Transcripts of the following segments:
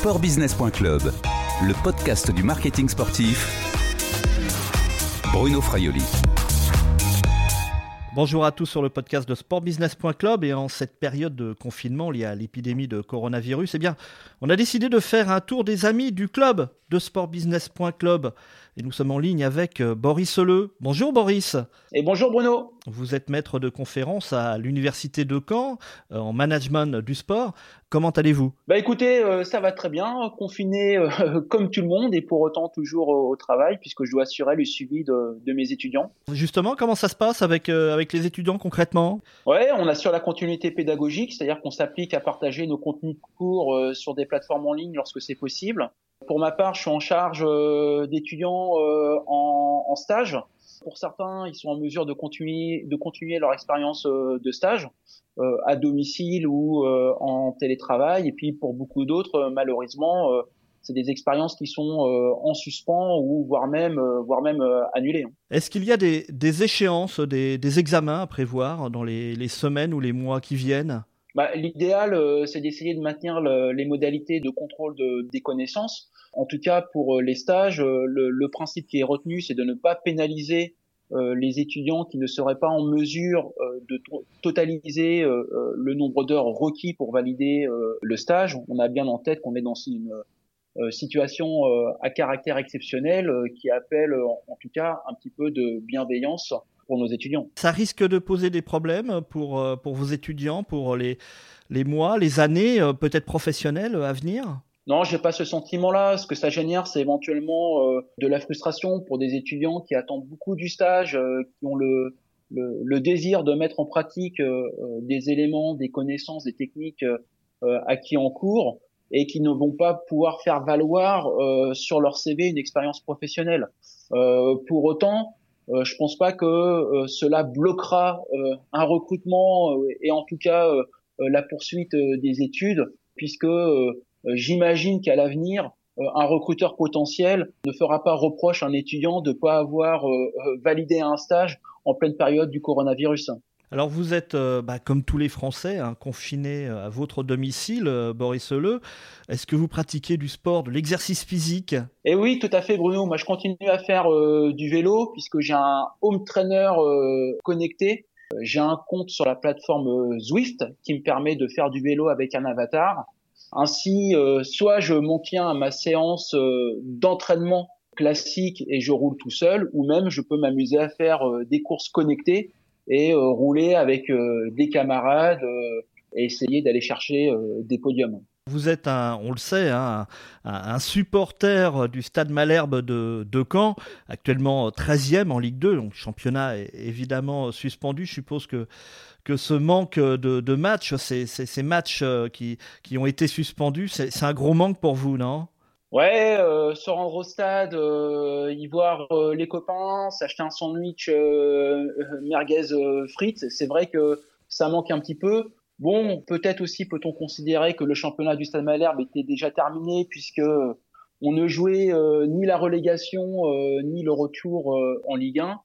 Sportbusiness.club, le podcast du marketing sportif. Bruno Fraioli. Bonjour à tous sur le podcast de sportbusiness.club et en cette période de confinement liée à l'épidémie de coronavirus, eh bien, on a décidé de faire un tour des amis du club de sportbusiness.club et nous sommes en ligne avec euh, Boris Le. Bonjour Boris. Et bonjour Bruno. Vous êtes maître de conférence à l'université de Caen euh, en management du sport. Comment allez-vous? Bah écoutez, euh, ça va très bien, confiné comme tout le monde et pour autant toujours au travail puisque je dois assurer le suivi de, mes étudiants. Justement, comment ça se passe avec, avec les étudiants concrètement? Ouais, on assure la continuité pédagogique, c'est-à-dire qu'on s'applique à partager nos contenus de cours sur des plateformes en ligne lorsque c'est possible. Pour ma part, je suis en charge euh, d'étudiants euh, en, stage. Pour certains, ils sont en mesure de continuer, de continuer leur expérience euh, de stage à domicile ou en télétravail. Et puis pour beaucoup d'autres, malheureusement, c'est des expériences qui sont en suspens ou voire même, voire même annulées. Hein. Est-ce qu'il y a des, échéances, des, examens à prévoir dans les semaines ou les mois qui viennent? Bah, L'idéal, euh, c'est d'essayer de maintenir les modalités de contrôle de, des connaissances. En tout cas, pour euh, les stages, euh, le, le, principe qui est retenu, c'est de ne pas pénaliser les étudiants qui ne seraient pas en mesure de totaliser le nombre d'heures requis pour valider le stage. On a bien en tête qu'on est dans une situation à caractère exceptionnel qui appelle en tout cas un petit peu de bienveillance nos étudiants. Ça risque de poser des problèmes pour, euh, pour vos étudiants, pour les, les mois, les années euh, peut-être professionnelles à venir? Non, j'ai pas ce sentiment-là. Ce que ça génère, c'est éventuellement euh, de la frustration pour des étudiants qui attendent beaucoup du stage, qui ont le, le, désir de mettre en pratique des éléments, des connaissances, des techniques acquis en cours et qui ne vont pas pouvoir faire valoir sur leur CV une expérience professionnelle. pour autant, euh, je pense pas que euh, cela bloquera euh, un recrutement et en tout cas la poursuite des études, puisque j'imagine qu'à l'avenir, un recruteur potentiel ne fera pas reproche à un étudiant de ne pas avoir validé un stage en pleine période du coronavirus. Alors vous êtes, euh, bah, comme tous les Français, hein, confinés euh, à votre domicile, euh, Boris Le. Est-ce que vous pratiquez du sport, de l'exercice physique? Eh oui, tout à fait, Bruno. Moi, je continue à faire du vélo puisque j'ai un home trainer connecté. J'ai un compte sur la plateforme Zwift qui me permet de faire du vélo avec un avatar. Ainsi, soit je m'en tiens à ma séance d'entraînement classique et je roule tout seul, ou même je peux m'amuser à faire des courses connectées et euh, rouler avec euh, des camarades euh, et essayer d'aller chercher des podiums. Vous êtes un, on le sait, hein, un, supporter du Stade Malherbe de, Caen, actuellement 13e en Ligue 2, donc championnat est évidemment suspendu. Je suppose que, que ce manque de, de matchs, ces, ces, matchs qui, qui ont été suspendus, c'est un gros manque pour vous, non? Ouais, euh, se rendre au stade, euh, y voir euh, les copains, s'acheter un sandwich euh, merguez frites, c'est vrai que ça manque un petit peu. Bon, peut-être aussi peut-on considérer que le championnat du Stade Malherbe était déjà terminé puisque on ne jouait ni la relégation ni le retour en Ligue 1.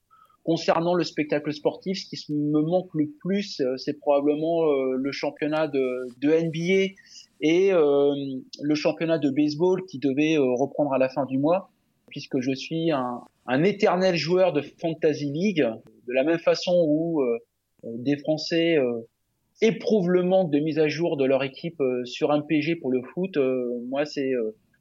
Concernant le spectacle sportif, ce qui me manque le plus, c'est probablement le championnat de, de NBA et euh, le championnat de baseball qui devait euh, reprendre à la fin du mois, puisque je suis un, un éternel joueur de Fantasy League, de la même façon où euh, des Français éprouvent le manque de mise à jour de leur équipe sur un PG pour le foot. moi, c'est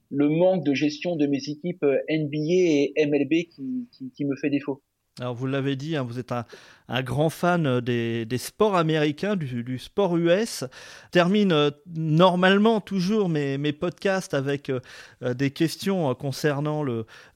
le manque de gestion de mes équipes NBA et MLB qui, qui, qui me fait défaut. Alors vous l'avez dit, hein, vous êtes un, grand fan des, sports américains, du, sport US. Termine euh, normalement toujours mes, podcasts avec euh, euh, des questions concernant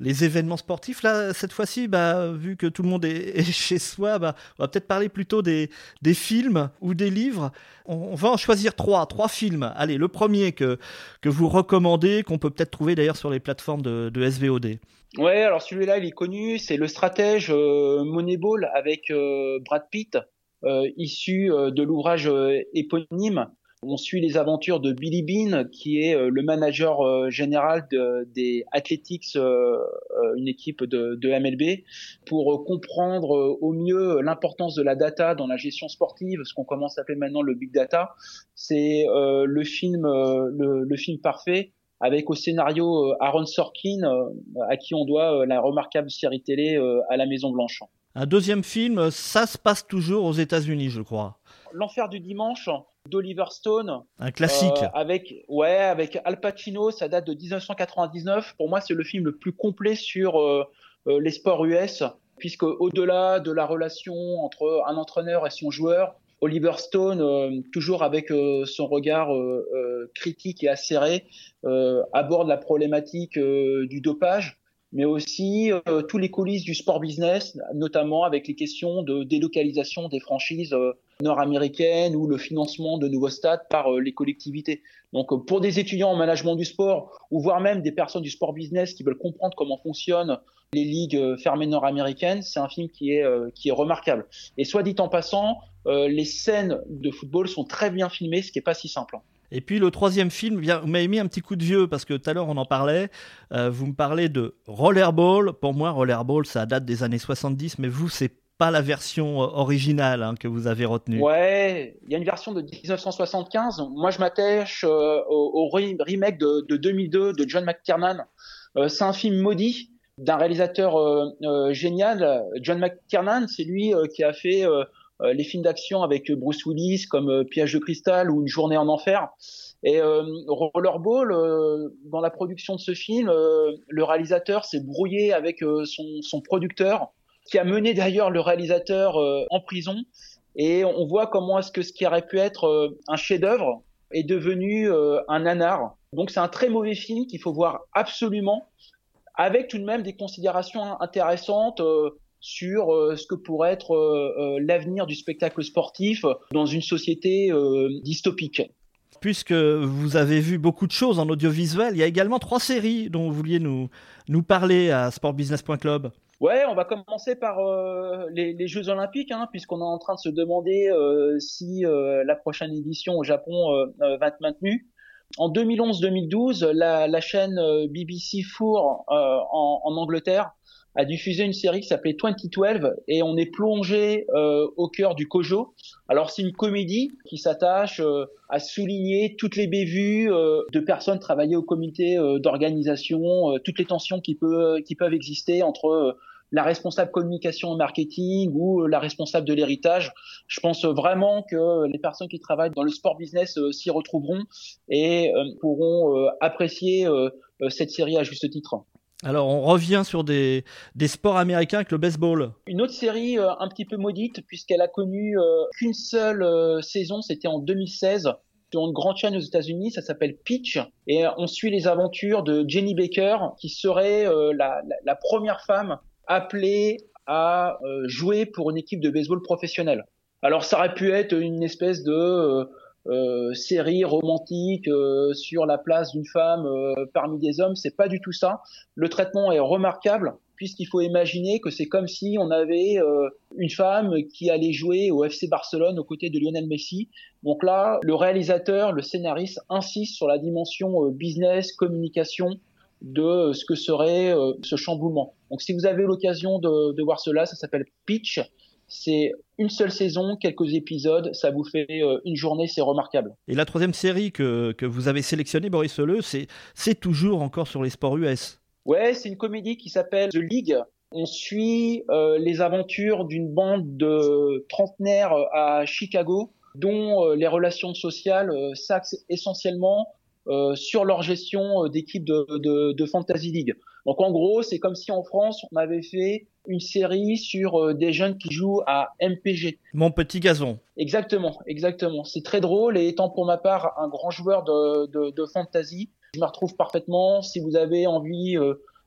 les événements sportifs. Là, cette fois-ci, bah, vu que tout le monde est, chez soi, bah, on va peut-être parler plutôt des, films ou des livres. On, va en choisir trois, trois films. Allez, le premier que, vous recommandez, qu'on peut peut-être trouver d'ailleurs sur les plateformes de, de SVOD. Ouais, alors celui-là, il est connu, c'est le stratège euh, Moneyball avec euh, Brad Pitt, euh, issu de l'ouvrage éponyme. On suit les aventures de Billy Bean, qui est le manager général des Athletics, une équipe de, MLB, pour comprendre au mieux l'importance de la data dans la gestion sportive, ce qu'on commence à appeler maintenant le big data. C'est le film, le, film parfait avec au scénario Aaron Sorkin, à qui on doit la remarquable série télé à la Maison Blanche. Un deuxième film, ça se passe toujours aux États-Unis, je crois. L'enfer du dimanche d'Oliver Stone. Un classique. avec ouais, avec Al Pacino, ça date de 1999. Pour moi, c'est le film le plus complet sur les sports US puisque au-delà de la relation entre un entraîneur et son joueur, Oliver Stone, euh, toujours avec euh, son regard euh, critique et acéré, aborde la problématique du dopage, mais aussi tous les coulisses du sport business, notamment avec les questions de délocalisation des franchises nord-américaines ou le financement de nouveaux stades par les collectivités. Donc pour des étudiants en management du sport ou voire même des personnes du sport business qui veulent comprendre comment fonctionne les ligues fermées nord-américaines, c'est un film qui est, qui est remarquable. Et soit dit en passant, euh, les scènes de football sont très bien filmées, ce qui n'est pas si simple. Et puis le troisième film, vous m'avez mis un petit coup de vieux parce que tout à l'heure on en parlait. vous me parlez de Rollerball. Pour moi, Rollerball, ça date des années 70, mais vous, c'est pas la version originale hein, que vous avez retenue. Ouais, il y a une version de 1975. Moi, je m'attache au, remake de, de, 2002 de John McTiernan. c'est un film maudit d'un réalisateur euh, euh, génial, John McTiernan. C'est lui euh, qui a fait les films d'action avec Bruce Willis comme Piège de cristal ou Une journée en enfer. Et Rollerball, dans la production de ce film, le réalisateur s'est brouillé avec son, son, producteur, qui a mené d'ailleurs le réalisateur en prison. Et on voit comment est-ce que ce qui aurait pu être un chef-d'œuvre est devenu un nanar. Donc c'est un très mauvais film qu'il faut voir absolument avec tout de même des considérations intéressantes euh, sur euh, ce que pourrait être euh, l'avenir du spectacle sportif dans une société dystopique. Puisque vous avez vu beaucoup de choses en audiovisuel, il y a également trois séries dont vous vouliez nous, nous parler à sportbusiness.club. Ouais, on va commencer par les, Jeux Olympiques, hein, puisqu'on est en train de se demander si la prochaine édition au Japon va être maintenue. En 2011-2012, la, la, chaîne euh, BBC Four euh, en, en, Angleterre a diffusé une série qui s'appelait 2012 et on est plongé euh, au cœur du Kojo. Alors c'est une comédie qui s'attache à souligner toutes les bévues de personnes travaillées au comité d'organisation, toutes les tensions qui, peut, qui peuvent exister entre la responsable communication et marketing ou euh, la responsable de l'héritage. Je pense vraiment que les personnes qui travaillent dans le sport business euh, s'y retrouveront et euh, pourront apprécier cette série à juste titre. Alors, on revient sur des, des, sports américains avec le baseball. Une autre série un petit peu maudite, puisqu'elle a connu qu'une seule saison, c'était en 2016, sur une grande chaîne aux États-Unis, ça s'appelle Pitch, et on suit les aventures de Jenny Baker, qui serait la, la, la, première femme appelé à euh, jouer pour une équipe de baseball professionnelle. Alors ça aurait pu être une espèce de euh, euh série romantique euh, sur la place d'une femme parmi des hommes, c'est pas du tout ça. Le traitement est remarquable puisqu'il faut imaginer que c'est comme si on avait une femme qui allait jouer au FC Barcelone aux côtés de Lionel Messi. Donc là, le réalisateur, le scénariste insiste sur la dimension business, communication de ce que serait euh, ce chamboulement. Donc si vous avez l'occasion de, voir cela, ça s'appelle Pitch. C'est une seule saison, quelques épisodes, ça vous fait euh, une journée, c'est remarquable. Et la troisième série que, que vous avez sélectionnée, Boris Leu, c'est toujours encore sur les sports US. Ouais, c'est une comédie qui s'appelle The League. On suit euh, les aventures d'une bande de trentenaires à Chicago, dont les relations sociales s'axent essentiellement euh, sur leur gestion euh, d'équipe de, de, Fantasy League. Donc en gros, c'est comme si en France, on avait fait une série sur euh, des jeunes qui jouent à MPG. Mon petit gazon. Exactement, exactement. C'est très drôle et étant pour ma part un grand joueur de, de, de fantasy, je me retrouve parfaitement. Si vous avez envie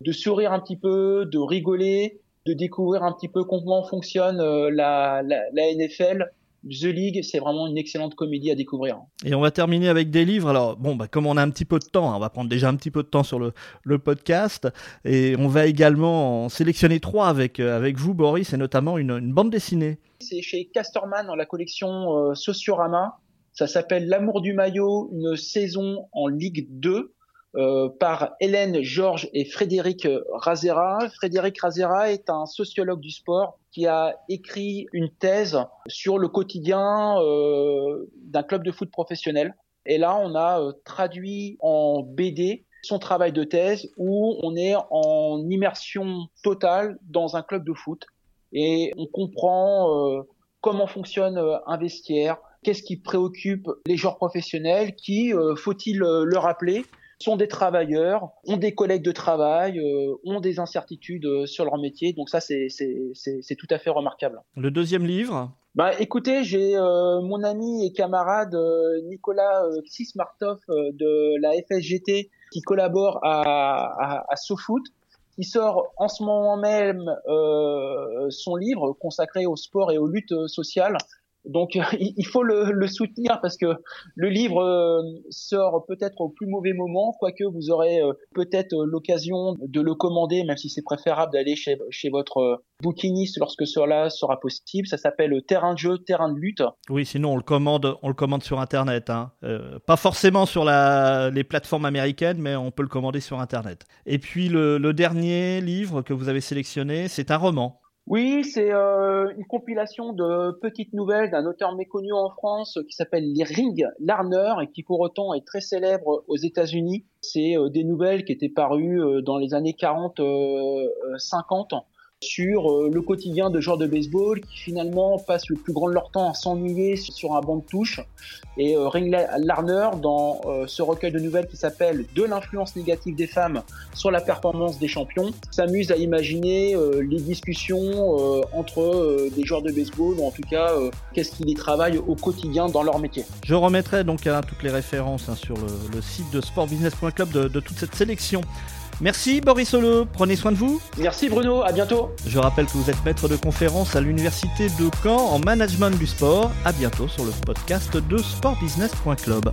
de sourire un petit peu, de rigoler, de découvrir un petit peu comment fonctionne la, la, la NFL, The League, c'est vraiment une excellente comédie à découvrir. Et on va terminer avec des livres. Alors, bon, bah, comme on a un petit peu de temps, hein, on va prendre déjà un petit peu de temps sur le, le podcast. Et on va également en sélectionner trois avec, euh, avec vous, Boris, et notamment une, une bande dessinée. C'est chez Casterman dans la collection euh, Sociorama. Ça s'appelle L'amour du maillot, une saison en Ligue 2. Euh, par Hélène Georges et Frédéric Razera. Frédéric Razera est un sociologue du sport qui a écrit une thèse sur le quotidien euh, d'un club de foot professionnel. Et là, on a euh, traduit en BD son travail de thèse où on est en immersion totale dans un club de foot et on comprend euh, comment fonctionne un vestiaire, qu'est-ce qui préoccupe les joueurs professionnels qui, faut-il le rappeler, sont des travailleurs, ont des collègues de travail, ont des incertitudes sur leur métier. Donc ça, c'est tout à fait remarquable. Le deuxième livre? Bah, écoutez, j'ai mon ami et camarade Nicolas Xismartov de la FSGT qui collabore à, à, SoFoot, qui sort en ce moment même euh, son livre consacré au sport et aux luttes sociales. Donc il faut le, soutenir parce que le livre euh, sort peut-être au plus mauvais moment, quoique vous aurez euh, peut-être l'occasion de le commander, même si c'est préférable d'aller chez, votre bouquiniste lorsque cela sera possible. Ça s'appelle Terrain de jeu, terrain de lutte. Oui, sinon on le commande, on le commande sur Internet. Hein. Euh, pas forcément sur les plateformes américaines, mais on peut le commander sur Internet. Et puis le dernier livre que vous avez sélectionné, c'est un roman. Oui, c'est euh, une compilation de petites nouvelles d'un auteur méconnu en France qui s'appelle Ring Larner et qui pour autant est très célèbre aux États-Unis. C'est euh, des nouvelles qui étaient parues euh, dans les années 40-50 sur euh, le quotidien de joueurs de baseball qui finalement passent le plus grand de leur temps à s'ennuyer sur un banc de touche. Et euh, Ring Larner, dans euh, ce recueil de nouvelles qui s'appelle De l'influence négative des femmes sur la performance des champions, s'amuse à imaginer les discussions entre des joueurs de baseball, ou en tout cas, qu'est-ce qu'ils y travaillent au quotidien dans leur métier. Je remettrai donc à toutes les références hein, sur le, site de sportbusiness.club de, de toute cette sélection. Merci Boris Solo, prenez soin de vous. Merci Bruno, à bientôt. Je rappelle que vous êtes maître de conférence à l'université de Caen en management du sport. À bientôt sur le podcast de sportbusiness.club.